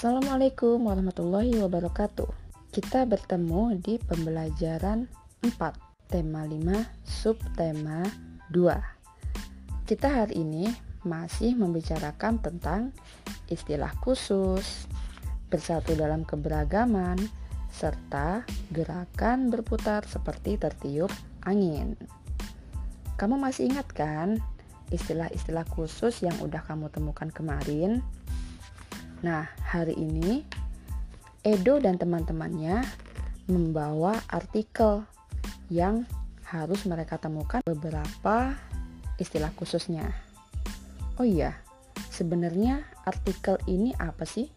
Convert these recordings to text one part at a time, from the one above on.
Assalamualaikum warahmatullahi wabarakatuh. Kita bertemu di pembelajaran 4, tema 5, subtema 2. Kita hari ini masih membicarakan tentang istilah khusus, bersatu dalam keberagaman, serta gerakan berputar seperti tertiup angin. Kamu masih ingat kan istilah-istilah khusus yang udah kamu temukan kemarin? Nah, hari ini Edo dan teman-temannya membawa artikel yang harus mereka temukan beberapa istilah khususnya. Oh iya, sebenarnya artikel ini apa sih?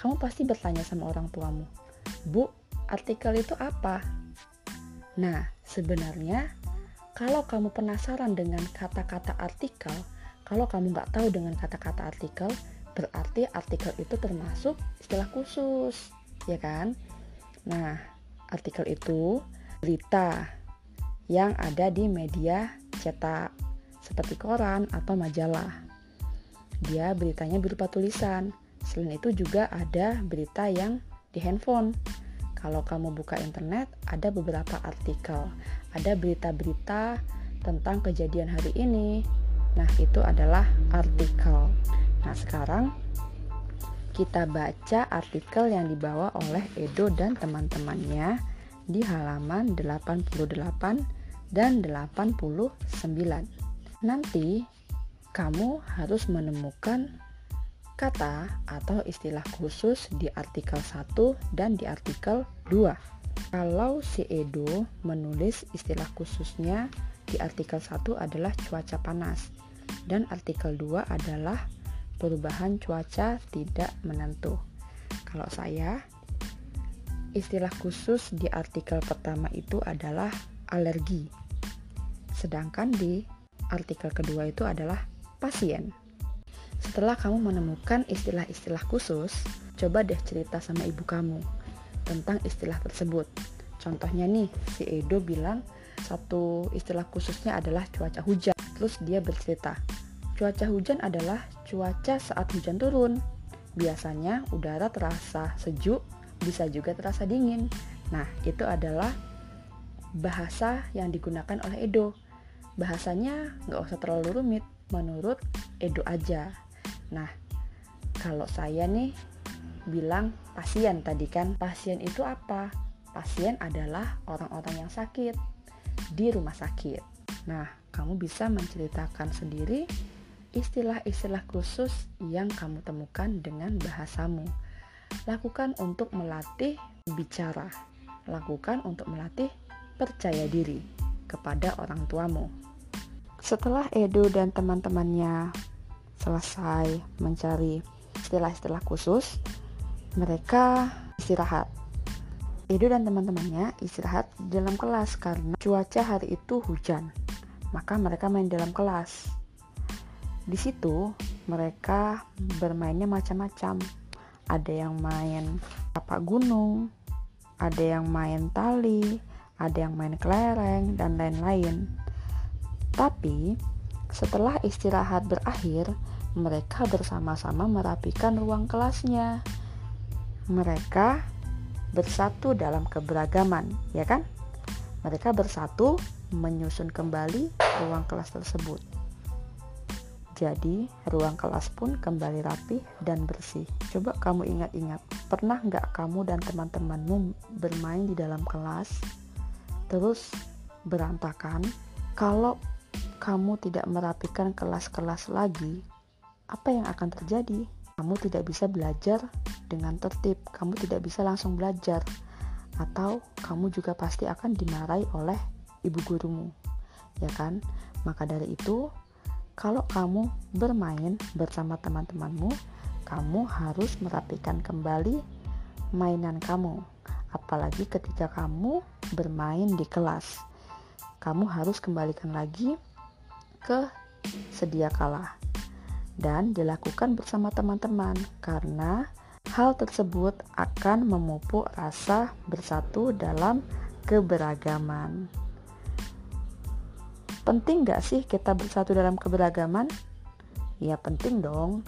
Kamu pasti bertanya sama orang tuamu, Bu, artikel itu apa? Nah, sebenarnya kalau kamu penasaran dengan kata-kata artikel, kalau kamu nggak tahu dengan kata-kata artikel, berarti artikel itu termasuk istilah khusus, ya kan? Nah, artikel itu berita yang ada di media cetak seperti koran atau majalah. Dia beritanya berupa tulisan. Selain itu juga ada berita yang di handphone. Kalau kamu buka internet, ada beberapa artikel. Ada berita-berita tentang kejadian hari ini. Nah, itu adalah artikel. Nah, sekarang kita baca artikel yang dibawa oleh Edo dan teman-temannya di halaman 88 dan 89. Nanti kamu harus menemukan kata atau istilah khusus di artikel 1 dan di artikel 2. Kalau si Edo menulis istilah khususnya di artikel 1 adalah cuaca panas dan artikel 2 adalah perubahan cuaca tidak menentu. Kalau saya, istilah khusus di artikel pertama itu adalah alergi. Sedangkan di artikel kedua itu adalah pasien. Setelah kamu menemukan istilah-istilah khusus, coba deh cerita sama ibu kamu tentang istilah tersebut. Contohnya nih, si Edo bilang satu istilah khususnya adalah cuaca hujan. Terus dia bercerita, Cuaca hujan adalah cuaca saat hujan turun. Biasanya udara terasa sejuk, bisa juga terasa dingin. Nah, itu adalah bahasa yang digunakan oleh Edo. Bahasanya nggak usah terlalu rumit, menurut Edo aja. Nah, kalau saya nih bilang pasien tadi kan, pasien itu apa? Pasien adalah orang-orang yang sakit di rumah sakit. Nah, kamu bisa menceritakan sendiri istilah-istilah khusus yang kamu temukan dengan bahasamu. Lakukan untuk melatih bicara. Lakukan untuk melatih percaya diri kepada orang tuamu. Setelah Edo dan teman-temannya selesai mencari istilah-istilah khusus, mereka istirahat. Edo dan teman-temannya istirahat dalam kelas karena cuaca hari itu hujan. Maka mereka main dalam kelas. Di situ mereka bermainnya macam-macam. Ada yang main tapak gunung, ada yang main tali, ada yang main kelereng dan lain-lain. Tapi setelah istirahat berakhir, mereka bersama-sama merapikan ruang kelasnya. Mereka bersatu dalam keberagaman, ya kan? Mereka bersatu menyusun kembali ruang kelas tersebut. Jadi, ruang kelas pun kembali rapi dan bersih. Coba kamu ingat-ingat, pernah nggak kamu dan teman-temanmu bermain di dalam kelas, terus berantakan? Kalau kamu tidak merapikan kelas-kelas lagi, apa yang akan terjadi? Kamu tidak bisa belajar dengan tertib, kamu tidak bisa langsung belajar, atau kamu juga pasti akan dimarahi oleh ibu gurumu, ya kan? Maka dari itu, kalau kamu bermain bersama teman-temanmu, kamu harus merapikan kembali mainan kamu. Apalagi ketika kamu bermain di kelas, kamu harus kembalikan lagi ke sedia kala dan dilakukan bersama teman-teman karena hal tersebut akan memupuk rasa bersatu dalam keberagaman. Penting gak sih kita bersatu dalam keberagaman? Ya penting dong.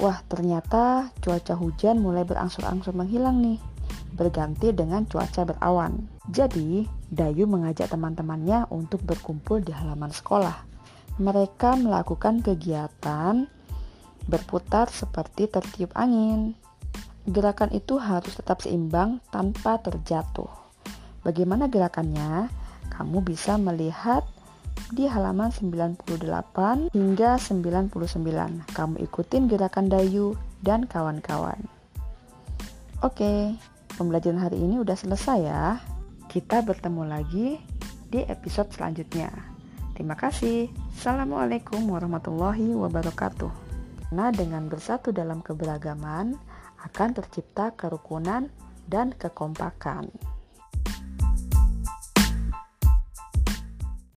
Wah, ternyata cuaca hujan mulai berangsur-angsur menghilang nih, berganti dengan cuaca berawan. Jadi, Dayu mengajak teman-temannya untuk berkumpul di halaman sekolah. Mereka melakukan kegiatan berputar seperti tertiup angin. Gerakan itu harus tetap seimbang tanpa terjatuh. Bagaimana gerakannya? Kamu bisa melihat di halaman 98 hingga 99. Kamu ikutin gerakan Dayu dan kawan-kawan. Oke, pembelajaran hari ini udah selesai ya. Kita bertemu lagi di episode selanjutnya. Terima kasih. Assalamualaikum warahmatullahi wabarakatuh. Nah, dengan bersatu dalam keberagaman akan tercipta kerukunan dan kekompakan.